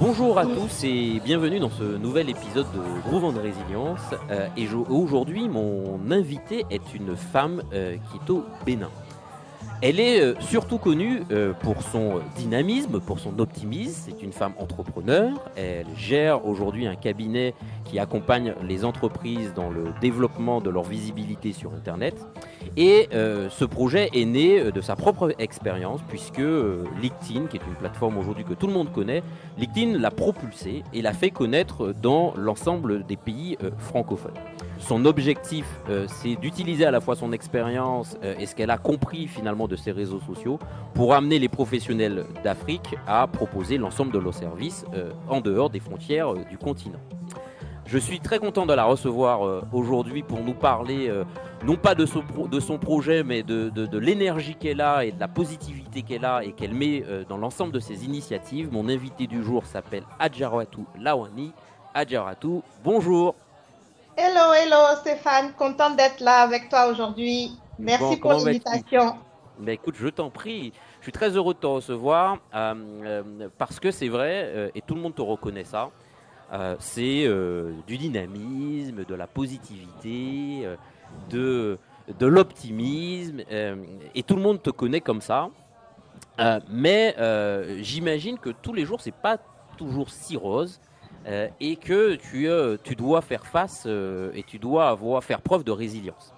Bonjour à tous et bienvenue dans ce nouvel épisode de Groove de Résilience. Euh, et aujourd'hui, mon invité est une femme euh, qui est au Bénin. Elle est euh, surtout connue euh, pour son dynamisme, pour son optimisme. C'est une femme entrepreneur. Elle gère aujourd'hui un cabinet qui accompagne les entreprises dans le développement de leur visibilité sur Internet. Et euh, ce projet est né de sa propre expérience puisque LinkedIn, qui est une plateforme aujourd'hui que tout le monde connaît, LinkedIn l'a propulsée et l'a fait connaître dans l'ensemble des pays francophones. Son objectif, euh, c'est d'utiliser à la fois son expérience euh, et ce qu'elle a compris finalement de ces réseaux sociaux pour amener les professionnels d'Afrique à proposer l'ensemble de leurs services euh, en dehors des frontières du continent. Je suis très content de la recevoir aujourd'hui pour nous parler non pas de son, de son projet, mais de, de l'énergie qu'elle a et de la positivité qu'elle a et qu'elle met dans l'ensemble de ses initiatives. Mon invité du jour s'appelle Adjaratu Lawani. Adjaratu, bonjour. Hello, hello Stéphane, contente d'être là avec toi aujourd'hui. Merci pour l'invitation. Ben écoute, je t'en prie. Je suis très heureux de te recevoir euh, euh, parce que c'est vrai, euh, et tout le monde te reconnaît ça, c'est du dynamisme, de la positivité, de, de l'optimisme, et tout le monde te connaît comme ça. mais j'imagine que tous les jours, c'est pas toujours si rose. Et que tu, tu dois faire face et tu dois avoir, faire preuve de résilience.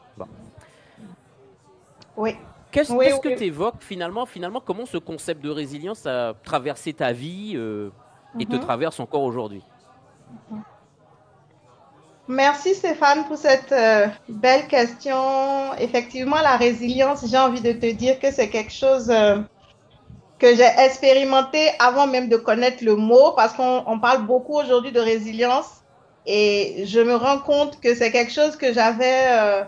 Oui. Qu'est-ce que tu évoques finalement, finalement Comment ce concept de résilience a traversé ta vie et te mhm. traverse encore aujourd'hui? Merci Stéphane pour cette belle question. Effectivement, la résilience, j'ai envie de te dire que c'est quelque chose que j'ai expérimenté avant même de connaître le mot, parce qu'on parle beaucoup aujourd'hui de résilience et je me rends compte que c'est quelque chose que j'avais euh,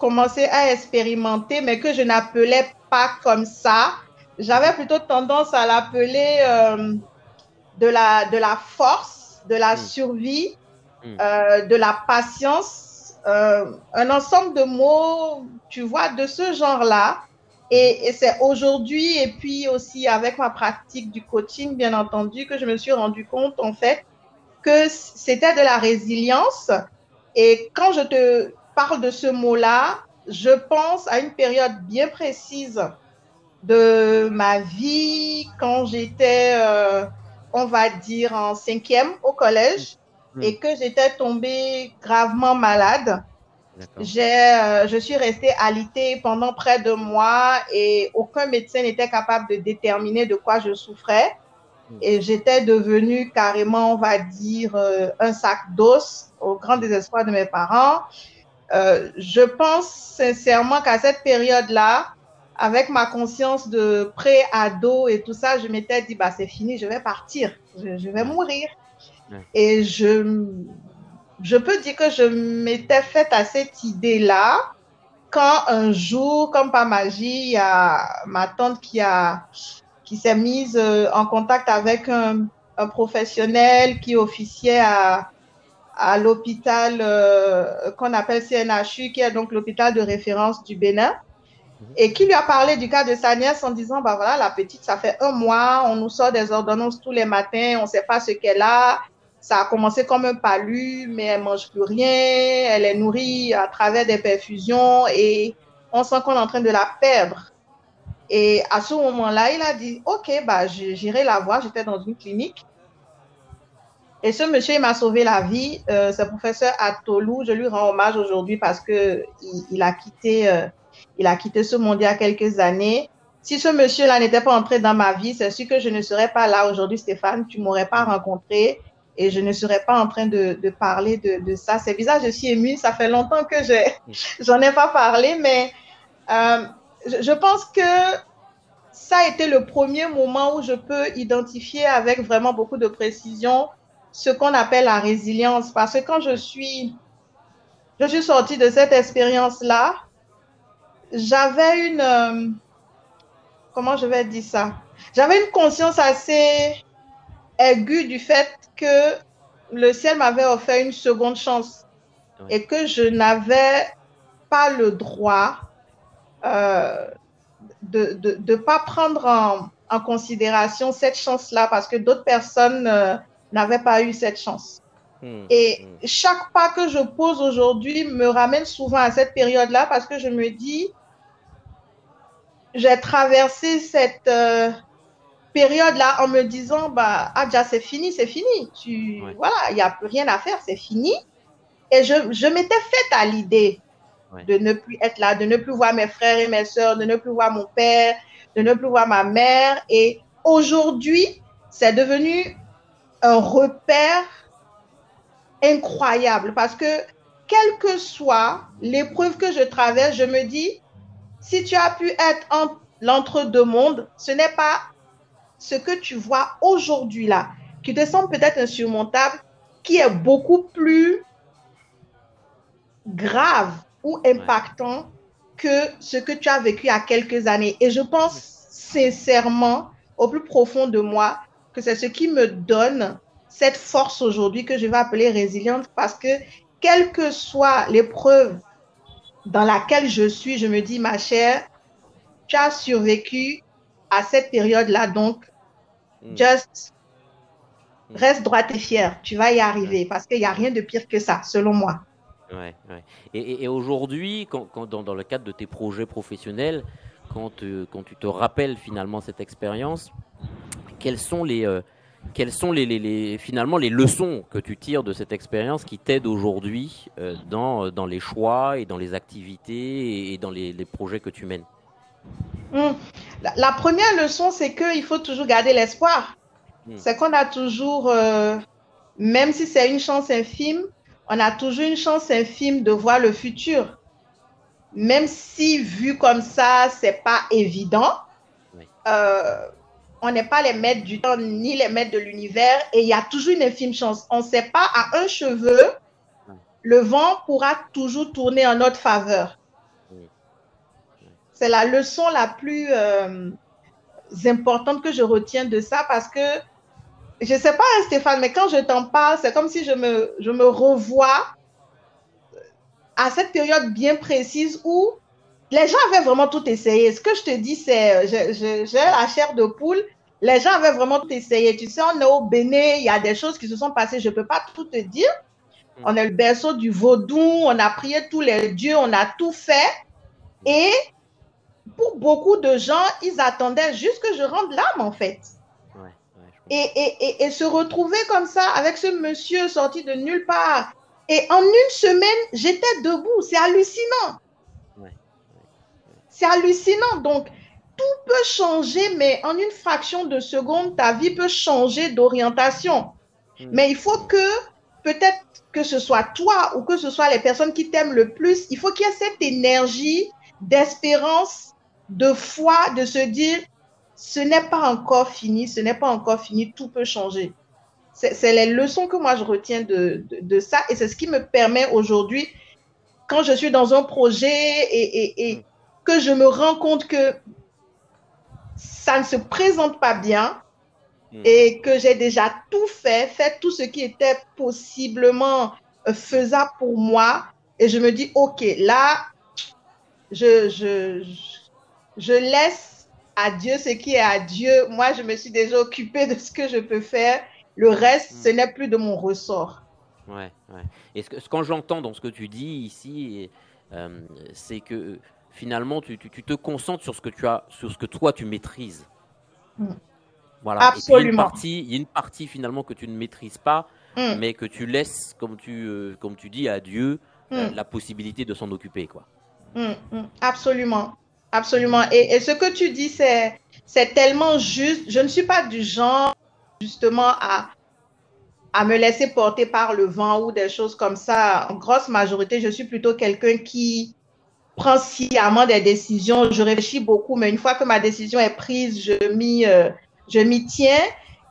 commencé à expérimenter, mais que je n'appelais pas comme ça. J'avais plutôt tendance à l'appeler euh, de, la, de la force, de la mm. survie, mm. Euh, de la patience, un ensemble de mots, tu vois, de ce genre-là et, c'est aujourd'hui, et puis aussi avec ma pratique du coaching, bien entendu, que je me suis rendu compte, en fait, que c'était de la résilience. Et quand je te parle de ce mot-là, je pense à une période bien précise de ma vie quand j'étais, euh, on va dire, en cinquième au collège mmh. et que j'étais tombée gravement malade. Euh, je suis restée alitée pendant près de mois et aucun médecin n'était capable de déterminer de quoi je souffrais. Hmm. Et j'étais devenue carrément, on va dire, euh, un sac d'os au grand désespoir de mes parents. Euh, je pense sincèrement qu'à cette période-là, avec ma conscience de pré-ado et tout ça, je m'étais dit, bah, c'est fini, je vais partir, je, je vais mourir. Et je, je peux dire que je m'étais faite à cette idée-là quand un jour, comme par magie, il y a ma tante qui a qui s'est mise euh, en contact avec un, professionnel qui officiait à, à l'hôpital euh, qu'on appelle CNHU, qui est donc l'hôpital de référence du Bénin, et qui lui a parlé du cas de sa nièce en disant, bah voilà, la petite, ça fait un mois, on nous sort des ordonnances tous les matins, on ne sait pas ce qu'elle a, ça a commencé comme un palu, mais elle mange plus rien. Elle est nourrie à travers des perfusions et on sent qu'on est en train de la perdre. Et à ce moment-là, il a dit, OK, bah, j'irai la voir. J'étais dans une clinique. Et ce monsieur, il m'a sauvé la vie. Euh, c'est professeur Atolou. Je lui rends hommage aujourd'hui parce que il, a quitté, euh, il a quitté ce monde il y a quelques années. Si ce monsieur-là n'était pas entré dans ma vie, c'est sûr que je ne serais pas là aujourd'hui, Stéphane. Tu m'aurais pas rencontré et je ne serais pas en train de, de parler de, de, ça. C'est bizarre, je suis émue, ça fait longtemps que j'en ai pas parlé, mais euh, je, je pense que ça a été le premier moment où je peux identifier avec vraiment beaucoup de précision ce qu'on appelle la résilience. Parce que quand je suis, je suis sortie de cette expérience-là, j'avais une, euh, comment je vais dire ça? J'avais une conscience assez aiguë du fait que le ciel m'avait offert une seconde chance et que je n'avais pas le droit euh, de ne pas prendre en, considération cette chance-là parce que d'autres personnes euh, n'avais pas eu cette chance. Hmm. Et hmm. chaque pas que je pose aujourd'hui me ramène souvent à cette période-là parce que je me dis, j'ai traversé cette euh, période-là en me disant, bah, ah, déjà, c'est fini, c'est fini. Tu, Voilà, il n'y a plus rien à faire, c'est fini. Et je, je m'étais faite à l'idée de ne plus être là, de ne plus voir mes frères et mes sœurs, de ne plus voir mon père, de ne plus voir ma mère. Et aujourd'hui, c'est devenu un repère incroyable parce que quelle que soit l'épreuve que je traverse, je me dis, si tu as pu être en l'entre-deux mondes, ce n'est pas ce que tu vois aujourd'hui là, qui te semble peut-être insurmontable, qui est beaucoup plus grave ou impactant que ce que tu as vécu il y a quelques années. Et je pense sincèrement, au plus profond de moi, que c'est ce qui me donne cette force aujourd'hui que je vais appeler résiliente parce que quelle que soit l'épreuve dans laquelle je suis, je me dis, ma chère, tu as survécu à cette période-là, donc hmm. just reste droite et fière, tu vas y arriver parce qu'il n'y a rien de pire que ça, selon moi. Ouais, ouais. Et, aujourd'hui, quand, dans, dans, le cadre de tes projets professionnels, quand, quand tu te rappelles finalement cette expérience, quelles sont les, euh, quelles sont les, les, finalement les leçons que tu tires de cette expérience qui t'aident aujourd'hui euh, dans, dans les choix et dans les activités et, dans les, les, projets que tu mènes? Hmm. la, première leçon, c'est qu'il faut toujours garder l'espoir. Hmm. C'est qu'on a toujours, euh, même si c'est une chance infime, on a toujours une chance infime de voir le futur. Même si vu comme ça, c'est pas évident. Euh, on n'est pas les maîtres du temps ni les maîtres de l'univers et il y a toujours une infime chance. On ne sait pas à un cheveu, le vent pourra toujours tourner en notre faveur. C'est la leçon la plus euh, importante que je retiens de ça parce que je ne sais pas Stéphane, mais quand je t'en parle, c'est comme si je me, je me revois à cette période bien précise où les gens avaient vraiment tout essayé. Ce que je te dis, c'est, j'ai la chair de poule. Les gens avaient vraiment tout essayé. Tu sais, on est au Bénin, il y a des choses qui se sont passées, je ne peux pas tout te dire. Mm. On est le berceau du vaudou, on a prié tous les dieux, on a tout fait. Et pour beaucoup de gens, ils attendaient juste que je rende l'âme, en fait. et, et, et, se retrouver comme ça avec ce monsieur sorti de nulle part. Et en une semaine, j'étais debout. C'est hallucinant. C'est hallucinant. Donc, tout peut changer, mais en une fraction de seconde, ta vie peut changer d'orientation. Hmm. Mais il faut que, peut-être que ce soit toi ou que ce soit les personnes qui t'aiment le plus, il faut qu'il y ait cette énergie d'espérance, de foi, de se dire, ce n'est pas encore fini, ce n'est pas encore fini, tout peut changer. C'est les leçons que moi je retiens de, de, ça et c'est ce qui me permet aujourd'hui, quand je suis dans un projet et, et, hmm que je me rends compte que ça ne se présente pas bien hmm. et que j'ai déjà tout fait, fait tout ce qui était possiblement euh, faisable pour moi. Et je me dis, OK, là, je, je, je laisse à Dieu ce qui est à Dieu. Moi, je me suis déjà occupée de ce que je peux faire. Le reste, hmm. ce n'est plus de mon ressort. Ouais, ouais. Et ce, que, ce quand j'entends dans ce que tu dis ici, euh, c'est que finalement, tu, te concentres sur ce que tu as, sur ce que toi tu maîtrises. Mm. Voilà. Absolument. il, y a une partie, il y a une partie finalement que tu ne maîtrises pas, mm. mais que tu laisses, comme tu, euh, comme tu dis, à Dieu euh, mm. la possibilité de s'en occuper, quoi. Absolument, absolument. Et, et, ce que tu dis, c'est, c'est tellement juste. Je ne suis pas du genre justement à à me laisser porter par le vent ou des choses comme ça. En grosse majorité, je suis plutôt quelqu'un qui prends sciemment des décisions, je réfléchis beaucoup, mais une fois que ma décision est prise, je m'y, euh, tiens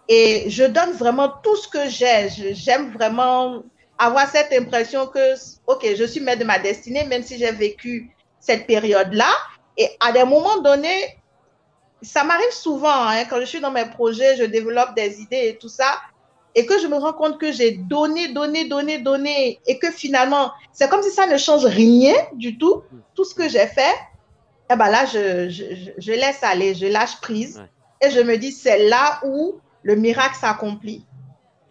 et je donne vraiment tout ce que j'ai. J'aime vraiment avoir cette impression que, OK, je suis maître de ma destinée, même si j'ai vécu cette période-là. Et à des moments donnés, ça m'arrive souvent, hein, quand je suis dans mes projets, je développe des idées et tout ça et que je me rends compte que j'ai donné, donné, donné, donné, et que finalement, c'est comme si ça ne change rien du tout, tout ce que j'ai fait, et eh ben là, je, je, je, laisse aller, je lâche prise, et je me dis, c'est là où le miracle s'accomplit.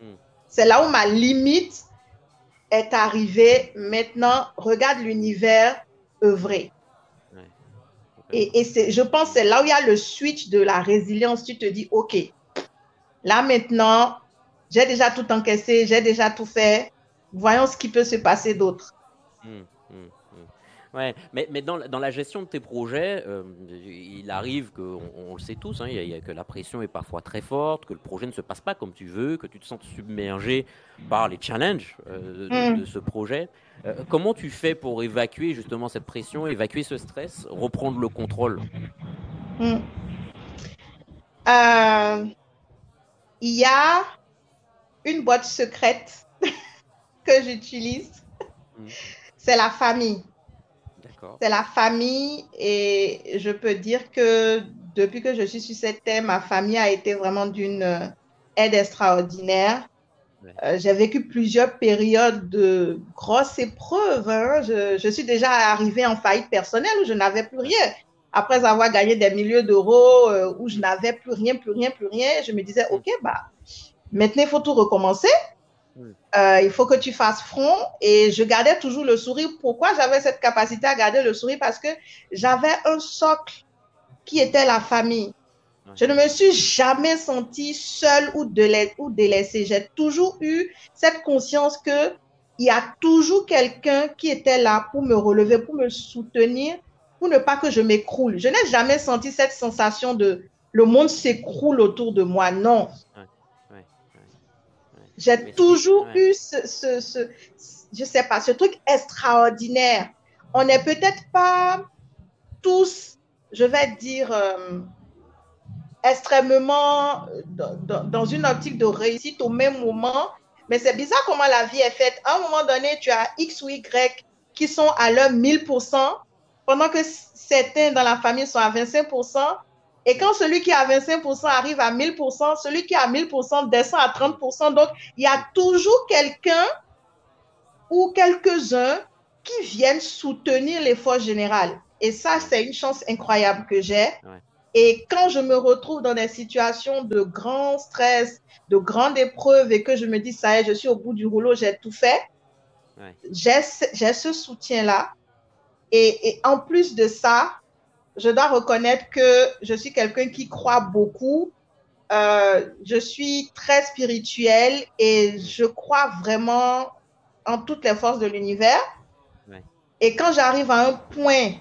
Hmm. c'est là où ma limite est arrivée. Maintenant, regarde l'univers œuvrer. Et, et je pense que c'est là où il y a le switch de la résilience. Tu te dis, OK, là maintenant, j'ai déjà tout encaissé, j'ai déjà tout fait. Voyons ce qui peut se passer d'autre. Hum, hum, hum. Ouais, mais, mais dans, dans, la gestion de tes projets, euh, il arrive qu'on on le sait tous, hein, y a, que la pression est parfois très forte, que le projet ne se passe pas comme tu veux, que tu te sens submergé par les challenges euh, de, ce projet. Euh, comment tu fais pour évacuer justement cette pression, évacuer ce stress, reprendre le contrôle? Il y a une boîte secrète que j'utilise. Mm. C'est la famille. C'est la famille et je peux dire que depuis que je suis sur cette thème, ma famille a été vraiment d'une euh, aide extraordinaire. Euh, j'ai vécu plusieurs périodes de grosses épreuves. Hein. Je, suis déjà arrivée en faillite personnelle où je n'avais plus rien. Après avoir gagné des milliers d'euros, euh, où je n'avais plus rien, plus rien, plus rien, je me disais, OK, bah, Maintenant, il faut tout recommencer. Euh, il faut que tu fasses front. Et je gardais toujours le sourire. Pourquoi j'avais cette capacité à garder le sourire? Parce que j'avais un socle qui était la famille. Je ne me suis jamais sentie seule ou, délaissée. J'ai toujours eu cette conscience que il y a toujours quelqu'un qui était là pour me relever, pour me soutenir, pour ne pas que je m'écroule. Je n'ai jamais senti cette sensation de le monde s'écroule autour de moi. Non. J'ai toujours eu ce, ce, ce, je sais pas, ce truc extraordinaire. On n'est peut-être pas tous, je vais dire, euh, extrêmement dans, dans, une optique de réussite au même moment, mais c'est bizarre comment la vie est faite. À un moment donné, tu as X ou Y qui sont à leur 1000%, pendant que certains dans la famille sont à 25%, et quand celui qui a 25% arrive à 1000%, celui qui a 1000% descend à 30%. Donc, il y a toujours quelqu'un ou quelques-uns qui viennent soutenir l'effort général. Et ça, c'est une chance incroyable que j'ai. Et quand je me retrouve dans des situations de grand stress, de grande épreuve et que je me dis, ça y est, je suis au bout du rouleau, j'ai tout fait, j'ai ce soutien-là. Et, et, en plus de ça, je dois reconnaître que je suis quelqu'un qui croit beaucoup. Euh, je suis très spirituelle et je crois vraiment en toutes les forces de l'univers. Et quand j'arrive à un point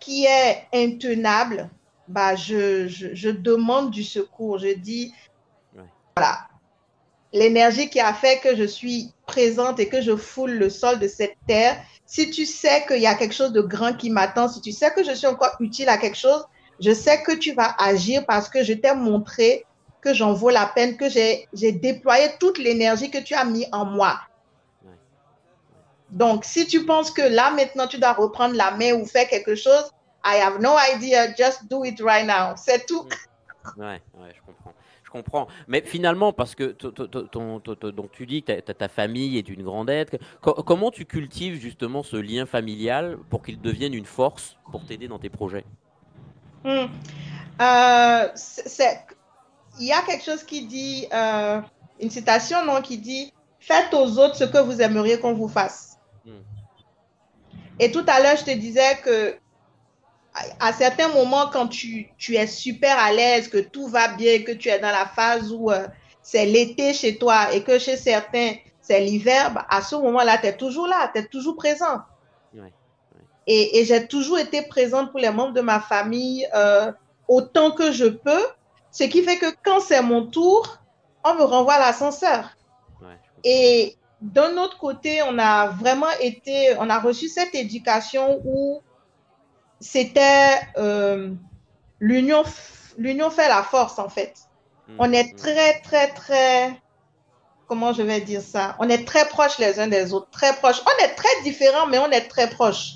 qui est intenable, bah, je, je, demande du secours. Je dis, voilà, l'énergie qui a fait que je suis présente et que je foule le sol de cette terre, si tu sais qu'il y a quelque chose de grand qui m'attend, si tu sais que je suis encore utile à quelque chose, je sais que tu vas agir parce que je t'ai montré que j'en vaux la peine, que j'ai déployé toute l'énergie que tu as mis en moi. Donc, si tu penses que là, maintenant, tu dois reprendre la main ou faire quelque chose, I have no idea, just do it right now. C'est tout. Ouais, ouais, je comprends comprends. Mais finalement, parce que donc tu dis que ta, famille est une grande aide, comment tu cultives justement ce lien familial pour qu'il devienne une force pour t'aider dans tes projets? Hmm. euh, Il y a quelque chose qui dit, euh, une citation non, qui dit Faites aux autres ce que vous aimeriez qu'on vous fasse. Hmm. Et tout à l'heure, je te disais que à certains moments, quand tu, tu, es super à l'aise, que tout va bien, que tu es dans la phase où euh, c'est l'été chez toi et que chez certains, c'est l'hiver, bah, à ce moment-là, tu es toujours là, tu es toujours présent. Et, et j'ai toujours été présente pour les membres de ma famille euh, autant que je peux, ce qui fait que quand c'est mon tour, on me renvoie à l'ascenseur. et d'un autre côté, on a vraiment été, on a reçu cette éducation où c'était euh, l'union, l'union fait la force en fait. Hmm. On est très, très, très, comment je vais dire ça? On est très proches les uns des autres, très proches. On est très différents, mais on est très proches.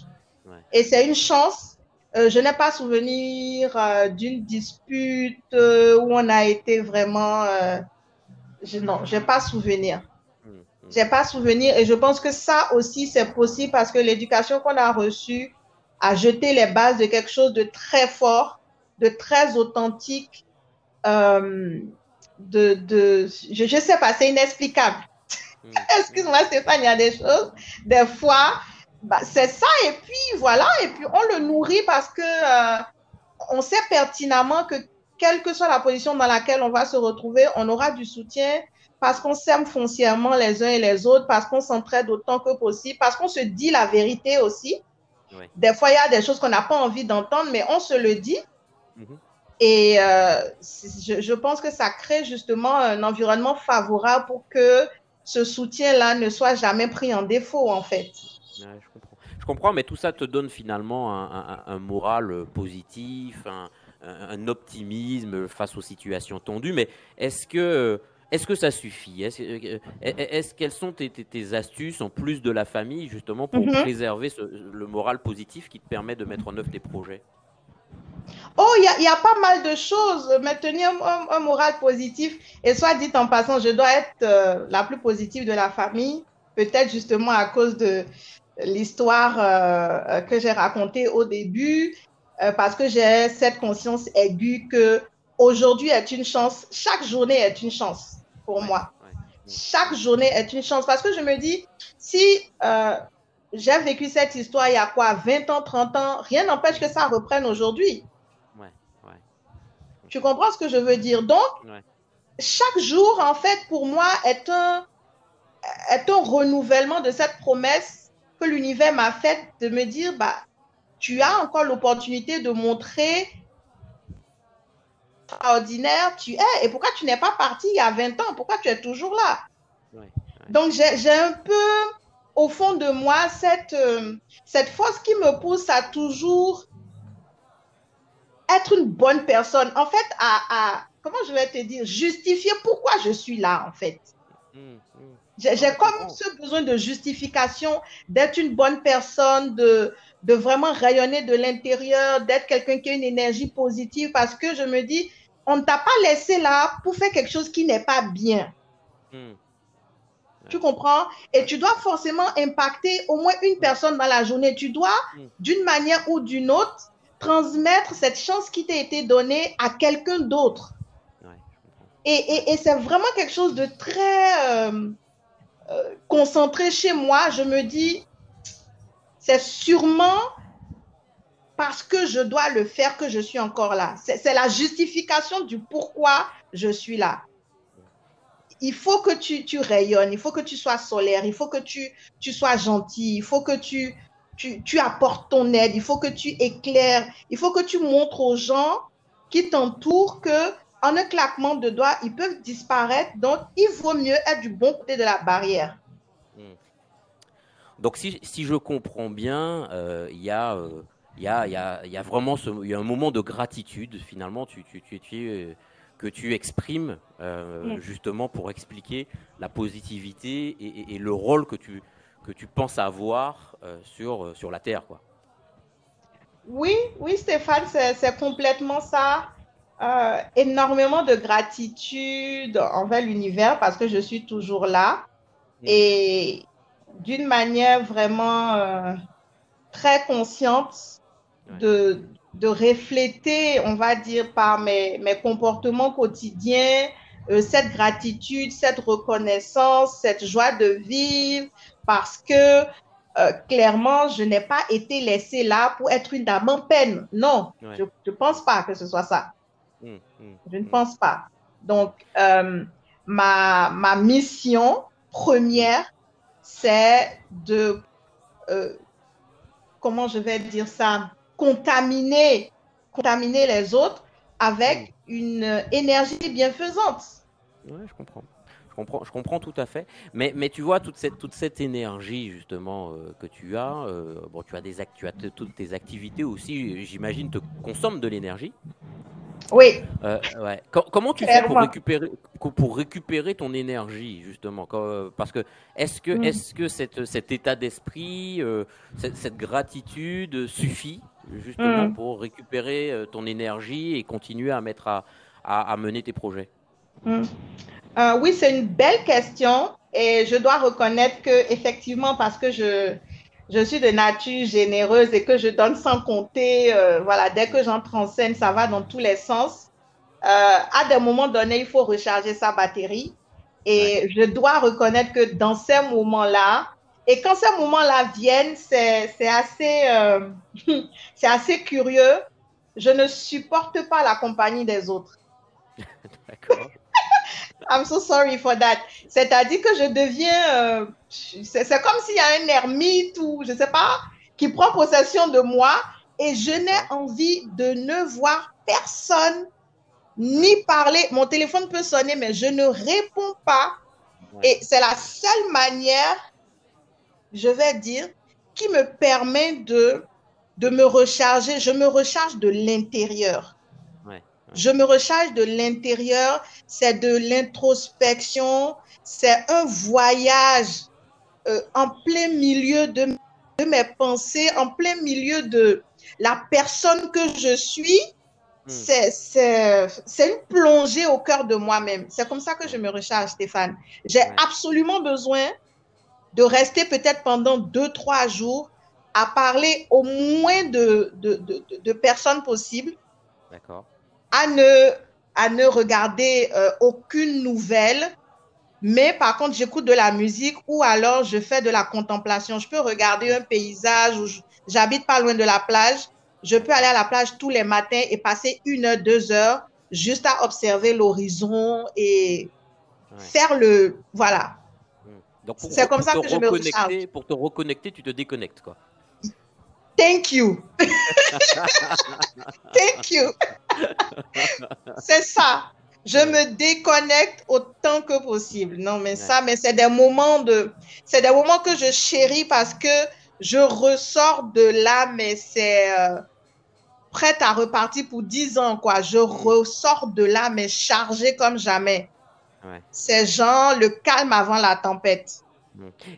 Et c'est une chance. Euh, je n'ai pas souvenir euh, d'une dispute où on a été vraiment. Je, non, je n'ai pas souvenir. Je hmm, n'ai hmm. J'ai pas souvenir. Et je pense que ça aussi, c'est possible parce que l'éducation qu'on a reçue à jeter les bases de quelque chose de très fort, de très authentique. Euh, de, de je, je sais pas, c'est inexplicable. Mm. Excuse-moi Stéphane, il y a des choses, des fois, bah, c'est ça, et puis voilà, et puis on le nourrit parce que euh, on sait pertinemment que quelle que soit la position dans laquelle on va se retrouver, on aura du soutien parce qu'on s'aime foncièrement les uns et les autres, parce qu'on s'entraide autant que possible, parce qu'on se dit la vérité aussi. Des fois, il y a des choses qu'on n'a pas envie d'entendre, mais on se le dit. Mm-hmm. Et euh, je, je, pense que ça crée justement un environnement favorable pour que ce soutien-là ne soit jamais pris en défaut, en fait. je, comprends. je, comprends. mais tout ça te donne finalement un, un, moral positif, un, un, optimisme face aux situations tendues. Mais est-ce que, est-ce que ça suffit? Est-ce est, est quelles sont tes, tes, astuces en plus de la famille justement pour mm-hmm. préserver ce, le moral positif qui te permet de mettre en œuvre tes projets? Oh, il y, a pas mal de choses. Maintenir un, moral positif. Et soit dit en passant, je dois être euh, la plus positive de la famille. Peut-être justement à cause de l'histoire euh, euh, que j'ai racontée au début. parce que j'ai cette conscience aiguë que aujourd'hui est une chance. Chaque journée est une chance pour moi. Chaque journée est une chance. Parce que je me dis, si j'ai vécu cette histoire il y a quoi, 20 ans, 30 ans, rien n'empêche que ça reprenne aujourd'hui. Tu comprends ce que je veux dire? Donc, chaque jour, en fait, pour moi, est un, est un renouvellement de cette promesse que l'univers m'a faite de me dire, bah, tu as encore l'opportunité de montrer extraordinaire tu es et pourquoi tu n'es pas parti il y a 20 ans, pourquoi tu es toujours là? Donc, j'ai un peu au fond de moi cette, euh, cette force qui me pousse à toujours être une bonne personne, en fait, à, comment je vais te dire, justifier pourquoi je suis là, en fait. Mm, mm. J'ai comme ce besoin de justification, d'être une bonne personne, de, de vraiment rayonner de l'intérieur, d'être quelqu'un qui a une énergie positive, parce que je me dis, on ne t'a pas laissé là pour faire quelque chose qui n'est pas bien. Mm. Tu comprends? Et tu dois forcément impacter au moins une personne dans la journée. Tu dois, d'une manière ou d'une autre, transmettre cette chance qui t'a été donnée à quelqu'un d'autre. et, et, c'est vraiment quelque chose de très euh, euh, concentré chez moi. Je me dis, c'est sûrement parce que je dois le faire que je suis encore là. C'est la justification du pourquoi je suis là. Il faut que tu, tu, rayonnes, il faut que tu sois solaire, il faut que tu, sois gentil, il faut que tu, apportes ton aide, il faut que tu éclaires, il faut que tu montres aux gens qui t'entourent que en un claquement de doigts, ils peuvent disparaître. Donc, il vaut mieux être du bon côté de la barrière. Hmm. Donc, si, je comprends bien, euh, il y a... il y, a, y, a, y a, vraiment ce, y a un moment de gratitude finalement tu, tu, tu, tu que tu exprimes euh, justement pour expliquer la positivité et, et, le rôle que tu, que tu penses avoir euh, sur, euh, sur la Terre. Quoi. Oui, oui, Stéphane, c'est complètement ça. Euh, énormément de gratitude envers l'univers parce que je suis toujours là mm. et d'une manière vraiment très consciente de, de refléter, on va dire, par mes, mes comportements quotidiens, cette gratitude, cette reconnaissance, cette joie de vivre, parce que euh, clairement, je n'ai pas été laissée là pour être une dame en peine. Non, je ne pense pas que ce soit ça. Hum, hum, je ne hum. pense pas. Donc, euh, ma, ma mission première, c'est de, euh, comment je vais dire ça, contaminer, contaminer les autres avec une énergie bienfaisante. Oui, je comprends je comprends tout à fait. Mais, mais tu vois, toute cette, toute cette énergie, justement, euh, que tu as, euh, bon, tu as, des tu as toutes tes activités aussi, j'imagine, te consomment de l'énergie. Oui. Euh, ouais. comment tu fais pour récupérer, pour récupérer ton énergie, justement Parce que est-ce que, mm. est que cette, cet état d'esprit, cette, gratitude suffit, justement, mm. pour récupérer ton énergie et continuer à, mettre à, à, mener tes projets mm. Euh, oui, c'est une belle question et je dois reconnaître que effectivement, parce que je, je suis de nature généreuse et que je donne sans compter, euh, voilà, dès que j'entre en scène, ça va dans tous les sens. à des moments donnés, il faut recharger sa batterie. Et je dois reconnaître que dans ces moments-là, et quand ces moments-là viennent, c'est assez, euh, c'est assez curieux. Je ne supporte pas la compagnie des autres. D'accord. I'm so sorry for that. C'est-à-dire que je deviens, euh, c'est comme s'il y a un ermite ou je sais pas, qui prend possession de moi et je n'ai envie de ne voir personne ni parler. Mon téléphone peut sonner, mais je ne réponds pas. Et c'est la seule manière, je vais dire, qui me permet de, de me recharger. Je me recharge de l'intérieur. Je me recharge de l'intérieur. C'est de l'introspection. C'est un voyage euh, en plein milieu de, de mes pensées, en plein milieu de la personne que je suis Hmm. c'est une plongée au cœur de moi-même. C'est comme ça que je me recharge, Stéphane. J'ai absolument besoin de rester peut-être pendant deux, trois jours à parler au moins de, de, de, personnes possibles. D'accord. À ne, à ne regarder euh, aucune nouvelle. Mais par contre, j'écoute de la musique ou alors je fais de la contemplation. Je peux regarder un paysage ou j'habite pas loin de la plage je peux aller à la plage tous les matins et passer une heure, deux heures juste à observer l'horizon et faire le. Voilà. C'est comme ça que je me Pour te reconnecter, tu te déconnectes, quoi. Thank you. Thank you. c'est ça. Je me déconnecte autant que possible. Non, mais ça, mais c'est des moments de, c'est des moments que je chéris parce que je ressors de là, mais c'est euh, prête à repartir pour 10 ans, quoi. Je ressors de là, mais chargée comme jamais. C'est genre le calme avant la tempête.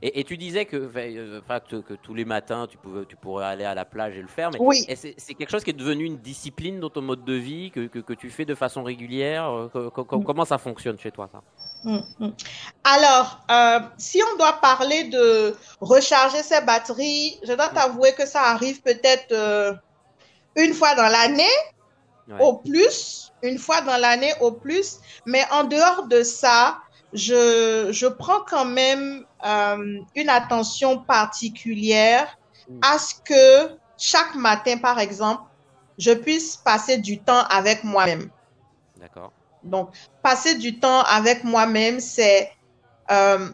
Et, tu disais que, euh, que, tous les matins, tu, pouvais, tu pourrais aller à la plage et le faire. Mais oui. c'est quelque chose qui est devenu une discipline dans ton mode de vie, que, que tu fais de façon régulière. Euh, mm. Comment ça fonctionne chez toi, ça? Mm, mm. Alors, euh, si on doit parler de recharger ses batteries, je dois t'avouer que ça arrive peut-être une fois dans l'année au plus, une fois dans l'année au plus. Mais en dehors de ça, je, je prends quand même euh, une attention particulière mm. à ce que chaque matin, par exemple, je puisse passer du temps avec moi-même. D'accord. Donc, passer du temps avec moi-même, c'est euh,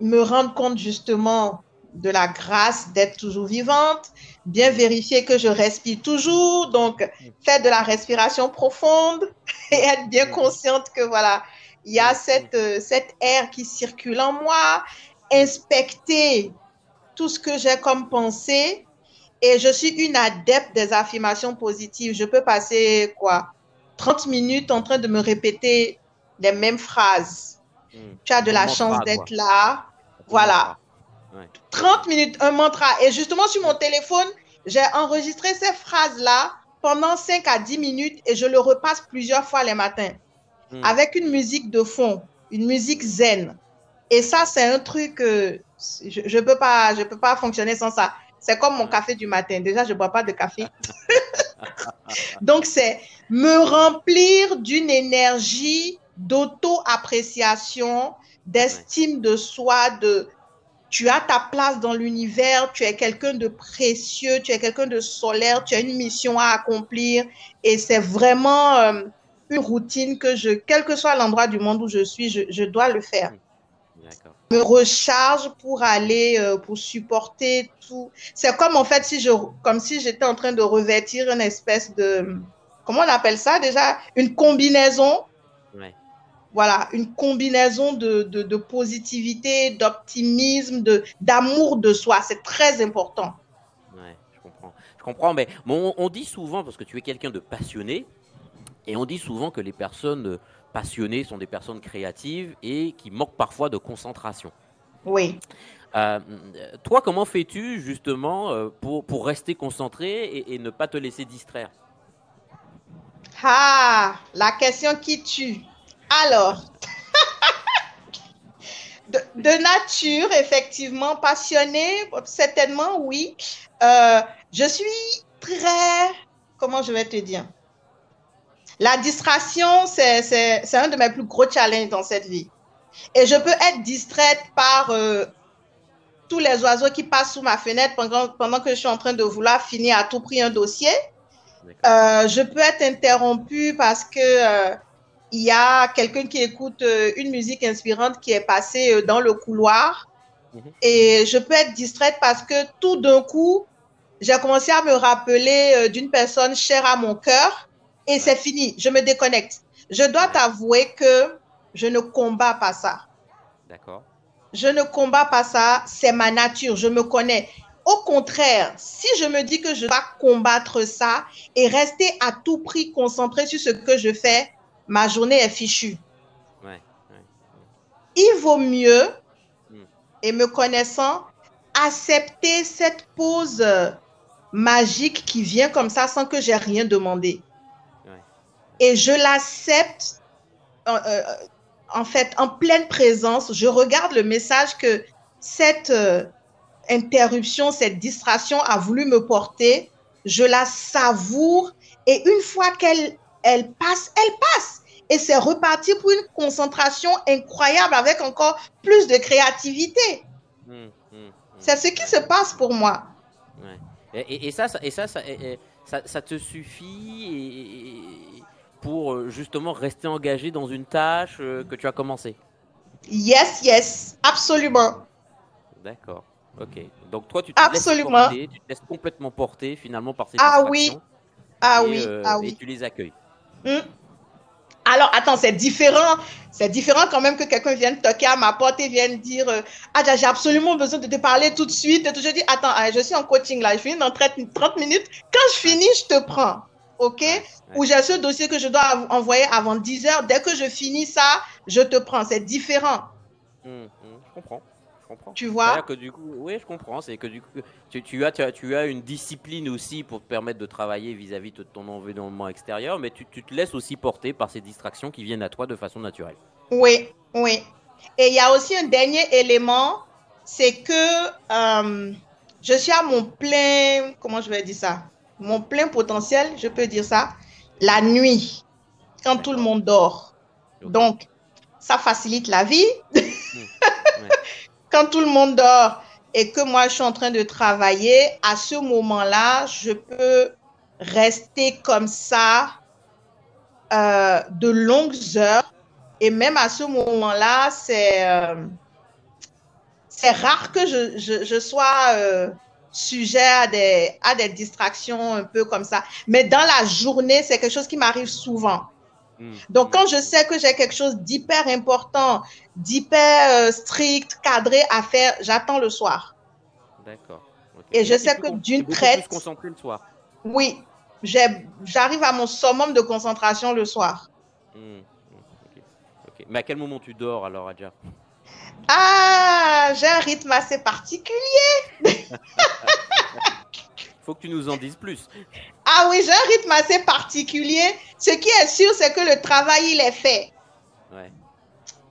me rendre compte justement de la grâce d'être toujours vivante, bien vérifier que je respire toujours, donc faire de la respiration profonde et être bien consciente que voilà, il y a cette, euh, cette air qui circule en moi, inspecter tout ce que j'ai comme pensée. Et je suis une adepte des affirmations positives. Je peux passer quoi 30 minutes en train de me répéter les mêmes phrases. Mm. Tu as de la chance d'être là. Voilà. 30 minutes, un mantra. Et justement, sur mon téléphone, j'ai enregistré ces phrases-là pendant 5 à 10 minutes et je le repasse plusieurs fois les matins hmm. avec une musique de fond, une musique zen. Et ça, c'est un truc que je ne peux, pas, je peux pas fonctionner sans ça. C'est comme mon café du matin. Déjà, je ne bois pas de café. Donc, c'est me remplir d'une énergie d'auto-appréciation, d'estime de soi, de, tu as ta place dans l'univers, tu es quelqu'un de précieux, tu es quelqu'un de solaire, tu as une mission à accomplir et c'est vraiment euh, une routine que je, quel que soit l'endroit du monde où je suis, je, dois le faire. Je me recharge pour aller, euh, pour supporter tout. C'est comme en fait si je, comme si j'étais en train de revêtir une espèce de, comment on appelle ça déjà, une combinaison. Ouais voilà, une combinaison de, de, positivité, d'optimisme, de, d'amour de soi. C'est très important. Ouais, je comprends. Je comprends, mais on, dit souvent, parce que tu es quelqu'un de passionné, et on dit souvent que les personnes passionnées sont des personnes créatives et qui manquent parfois de concentration. Oui. Euh, toi, comment fais-tu justement euh, pour, pour rester concentré et, et ne pas te laisser distraire? Ah, la question qui tue. Alors, de, nature, effectivement, passionnée, certainement, oui. Euh, je suis très, comment je vais te dire? La distraction, c'est un de mes plus gros challenges dans cette vie. Et je peux être distraite par euh, tous les oiseaux qui passent sous ma fenêtre pendant, pendant que je suis en train de vouloir finir à tout prix un dossier. Euh, je peux être interrompue parce que il y a quelqu'un qui écoute une musique inspirante qui est passée dans le couloir. Mhm. Et je peux être distraite parce que tout d'un coup, j'ai commencé à me rappeler d'une personne chère à mon cœur et c'est fini. Je me déconnecte. Je dois t'avouer que je ne combats pas ça. D'accord. Je ne combats pas ça, c'est ma nature, je me connais. Au contraire, si je me dis que je dois combattre ça et rester à tout prix concentré sur ce que je fais, ma journée est fichue. Ouais, Il vaut mieux, hmm. et me connaissant, accepter cette pause magique qui vient comme ça sans que j'ai rien demandé. Et je l'accepte euh, en fait, en pleine présence, je regarde le message que cette euh, interruption, cette distraction a voulu me porter. Je la savoure et une fois qu'elle elle passe, elle passe. Et c'est reparti pour une concentration incroyable avec encore plus de créativité. Mmh, mmh, mmh. c'est ce qui se passe pour moi. Et, ça, et ça, ça, ça, ça te suffit pour euh, justement rester engagé dans une tâche euh, que tu as commencé? Yes, yes, absolument. D'accord. Ok. Donc toi, tu te absolument. laisses porter, tu te laisses complètement porter finalement par ces ah oui. Ah oui, euh, ah oui. Et tu les accueilles. Alors, attends, c'est différent. C'est différent quand même que quelqu'un vienne toquer à ma porte et vienne dire Ah, j'ai absolument besoin de te parler tout de suite. Et je dis Attends, je suis en coaching là, je finis dans 30 minutes. Quand je finis, je te prends. OK? Ou j'ai ce dossier que je dois envoyer avant 10 heures. Dès que je finis ça, je te prends. C'est différent. Hum, hum, je comprends. Comprends. Tu vois que du coup, oui, je comprends. C'est que du coup, tu, tu, as, tu, as, tu as une discipline aussi pour te permettre de travailler vis-à-vis de ton environnement extérieur, mais tu, tu, te laisses aussi porter par ces distractions qui viennent à toi de façon naturelle. Oui, oui. Et il y a aussi un dernier élément, c'est que euh, je suis à mon plein, comment je vais dire ça? Mon plein potentiel, je peux dire ça, la nuit, quand tout le monde dort. Donc, ça facilite la vie. Quand tout le monde dort et que moi, je suis en train de travailler, à ce moment-là, je peux rester comme ça euh, de longues heures. Et même à ce moment-là, c'est euh, rare que je, sois... Euh, sujet à des distractions un peu comme ça. Mais dans la journée, c'est quelque chose qui m'arrive souvent. Hmm. Donc, quand je sais que j'ai quelque chose d'hyper important, d'hyper euh, strict, cadré à faire, j'attends le soir. D'accord. Et je sais que d'une traite. Plus concentré le soir. Oui, j'arrive à mon summum de concentration le soir. Hmm, hmm, Mais à quel moment tu dors alors, Adja? Ah, j'ai un rythme assez particulier. Faut que tu nous en dises plus. Ah oui, j'ai un rythme assez particulier. Ce qui est sûr, c'est que le travail, il est fait. Ouais.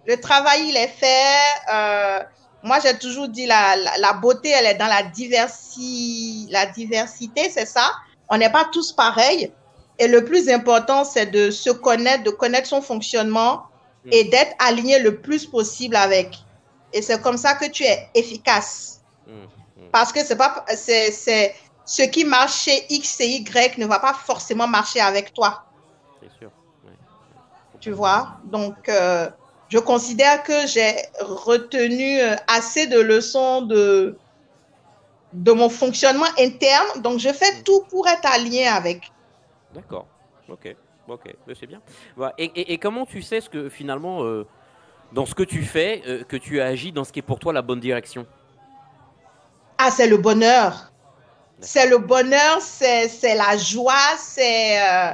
Le travail, il est fait. Euh, moi, j'ai toujours dit la, la, beauté, elle est dans la, diversi, la diversité, c'est ça? On n'est pas tous pareils. Et le plus important, c'est de se connaître, de connaître son fonctionnement hmm. et d'être aligné le plus possible avec. Et c'est comme ça que tu es efficace. Mmh, mmh. Parce que c'est pas, c'est, ce qui marche chez X et Y ne va pas forcément marcher avec toi. C'est sûr. Tu vois? Donc, euh, je considère que j'ai retenu euh, assez de leçons de, de mon fonctionnement interne. Donc, je fais mmh. tout pour être aligné avec. D'accord. Ok. Ok. C'est bien. Et, et, et, comment tu sais ce que finalement. Euh, dans ce que tu fais, euh, que tu agis dans ce qui est pour toi la bonne direction? Ah, c'est le bonheur. C'est le bonheur, c'est la joie, c'est... Euh,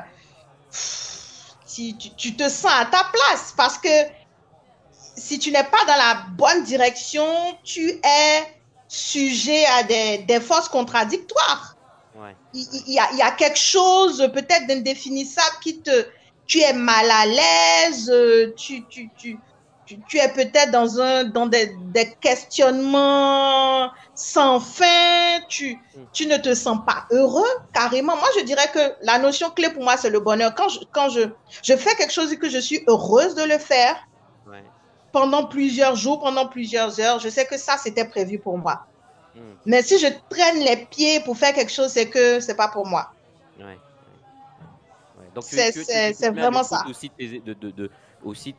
tu, tu, te sens à ta place parce que si tu n'es pas dans la bonne direction, tu es sujet à des, des forces contradictoires. Ouais. Il, il, y a, il, y a, quelque chose peut-être d'indéfinissable qui te... Tu es mal à l'aise, tu, tu, tu, tu, es peut-être dans, un, dans des, des, questionnements sans fin, tu, tu ne te sens pas heureux carrément. Moi, je dirais que la notion clé pour moi, c'est le bonheur. Quand je, quand je, je fais quelque chose et que je suis heureuse de le faire, pendant plusieurs jours, pendant plusieurs heures, je sais que ça, c'était prévu pour moi. Hmm. Mais si je traîne les pieds pour faire quelque chose, c'est que c'est pas pour moi. Ouais. c'est vraiment ça. Aussi, de, de, de, aussi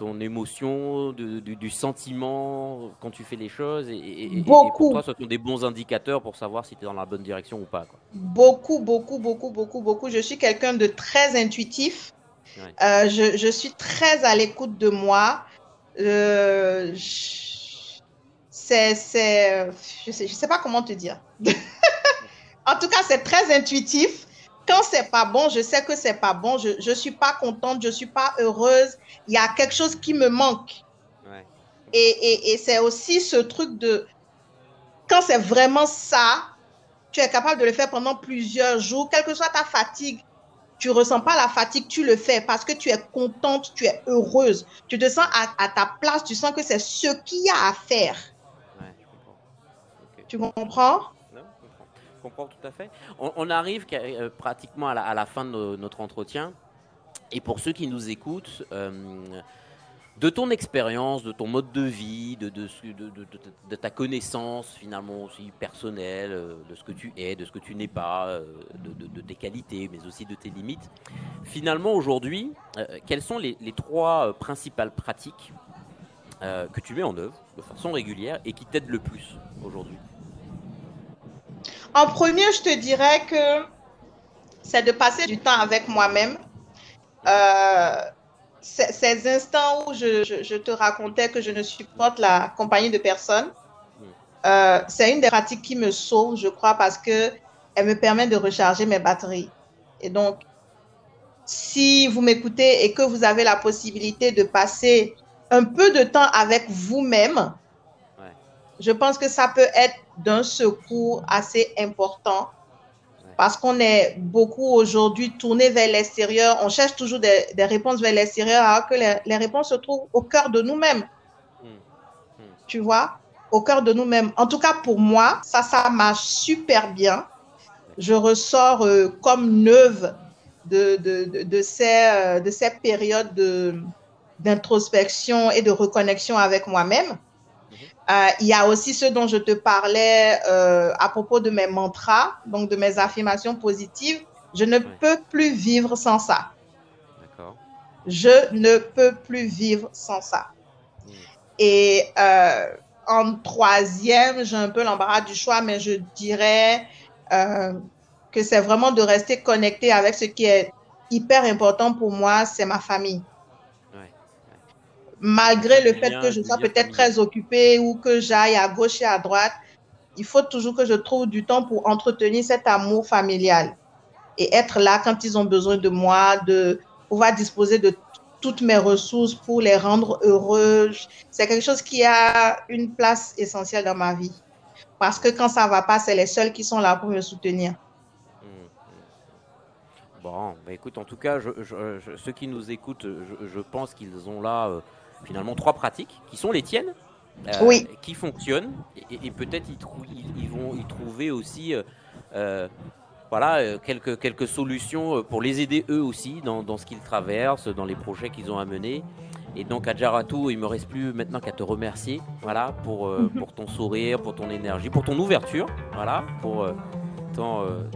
ton émotion, du, sentiment quand tu fais les choses. Et, beaucoup. pour toi, ce sont des bons indicateurs pour savoir si tu es dans la bonne direction ou pas. Beaucoup, beaucoup, beaucoup, beaucoup, beaucoup. Je suis quelqu'un de très intuitif. Euh, je, je, suis très à l'écoute de moi. Euh, c'est, je sais, je sais pas comment te dire. en tout cas, c'est très intuitif. Quand c'est pas bon, je sais que c'est pas bon. Je, suis pas contente, je suis pas heureuse. Il y a quelque chose qui me manque. Et, et, et c'est aussi ce truc de quand c'est vraiment ça, tu es capable de le faire pendant plusieurs jours, quelle que soit ta fatigue, tu ressens pas la fatigue, tu le fais parce que tu es contente, tu es heureuse, tu te sens à, ta place, tu sens que c'est ce qu'il y a à faire. Ouais, je comprends. Tu comprends? On, arrive euh, pratiquement à la, fin de notre entretien. Et pour ceux qui nous écoutent, euh, de ton expérience, de ton mode de vie, de, ta connaissance finalement aussi personnelle, euh, de ce que tu es, de ce que tu n'es pas, de, tes qualités, mais aussi de tes limites. Finalement, aujourd'hui, quelles sont les, trois principales pratiques que tu mets en œuvre de façon régulière et qui t'aident le plus aujourd'hui? En premier, je te dirais que c'est de passer du temps avec moi-même ces instants où je, te racontais que je ne supporte la compagnie de personnes, hmm. euh, c'est une des pratiques qui me sauve, je crois, parce que elle me permet de recharger mes batteries. Et donc, si vous m'écoutez et que vous avez la possibilité de passer un peu de temps avec vous-même, je pense que ça peut être d'un secours assez important parce qu'on est beaucoup aujourd'hui tourné vers l'extérieur. On cherche toujours des, réponses vers l'extérieur alors que les, réponses se trouvent au cœur de nous-mêmes. Tu vois, au cœur de nous-mêmes. En tout cas, pour moi, ça, ça marche super bien. Je ressors euh, comme neuve de, de, de, ces, euh, de d'introspection et de reconnexion avec moi-même. Euh, il y a aussi ce dont je te parlais euh, à propos de mes mantras, donc de mes affirmations positives. Je ne peux plus vivre sans ça. Je ne peux plus vivre sans ça. Hmm. Et euh, en troisième, j'ai un peu l'embarras du choix, mais je dirais que c'est vraiment de rester connecté avec ce qui est hyper important pour moi, c'est ma famille malgré le fait que je sois peut-être très occupée ou que j'aille à gauche et à droite, il faut toujours que je trouve du temps pour entretenir cet amour familial et être là quand ils ont besoin de moi, de pouvoir disposer de toutes mes ressources pour les rendre heureux. C'est quelque chose qui a une place essentielle dans ma vie. Parce que quand ça va pas, c'est les seuls qui sont là pour me soutenir. Bon, bah écoute, en tout cas, ceux qui nous écoutent, je, pense qu'ils ont là euh, finalement trois pratiques qui sont les tiennes, euh, qui fonctionnent, et, peut-être ils, vont y trouver aussi euh, euh, voilà, quelques, quelques solutions pour les aider eux aussi dans, dans ce qu'ils traversent, dans les projets qu'ils ont à mener. Et donc à Jaratou, il me reste plus maintenant qu'à te remercier, voilà, pour, mhm. pour ton sourire, pour ton énergie, pour ton ouverture, voilà, pour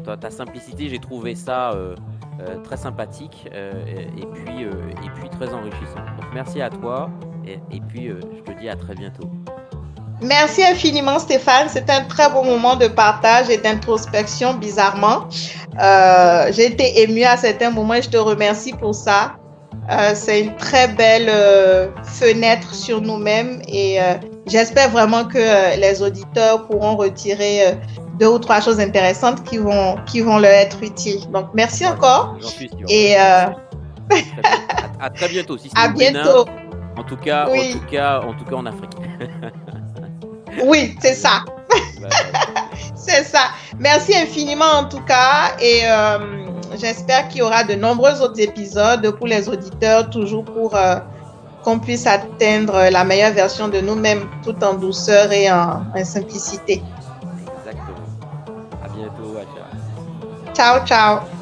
ta, ta, simplicité. J'ai trouvé ça euh, très sympathique euh, et, puis, euh, et puis très enrichissant. Merci à toi et, puis je te dis à très bientôt. Merci infiniment Stéphane, c'est un très bon moment de partage et d'introspection bizarrement. J'ai été émue à certains moments et je te remercie pour ça. c'est une très belle fenêtre sur nous-mêmes et j'espère vraiment que les auditeurs pourront retirer deux ou trois choses intéressantes qui vont, qui vont leur être utiles. Donc, merci encore. Et euh... à, très bientôt. Si à bientôt. en tout cas, en tout cas, en tout cas en Afrique. oui, c'est ça. c'est ça. Merci infiniment en tout cas. Et euh, j'espère qu'il y aura de nombreux autres épisodes pour les auditeurs, toujours pour euh, qu'on puisse atteindre la meilleure version de nous-mêmes tout en douceur et en, en simplicité. Exactement. À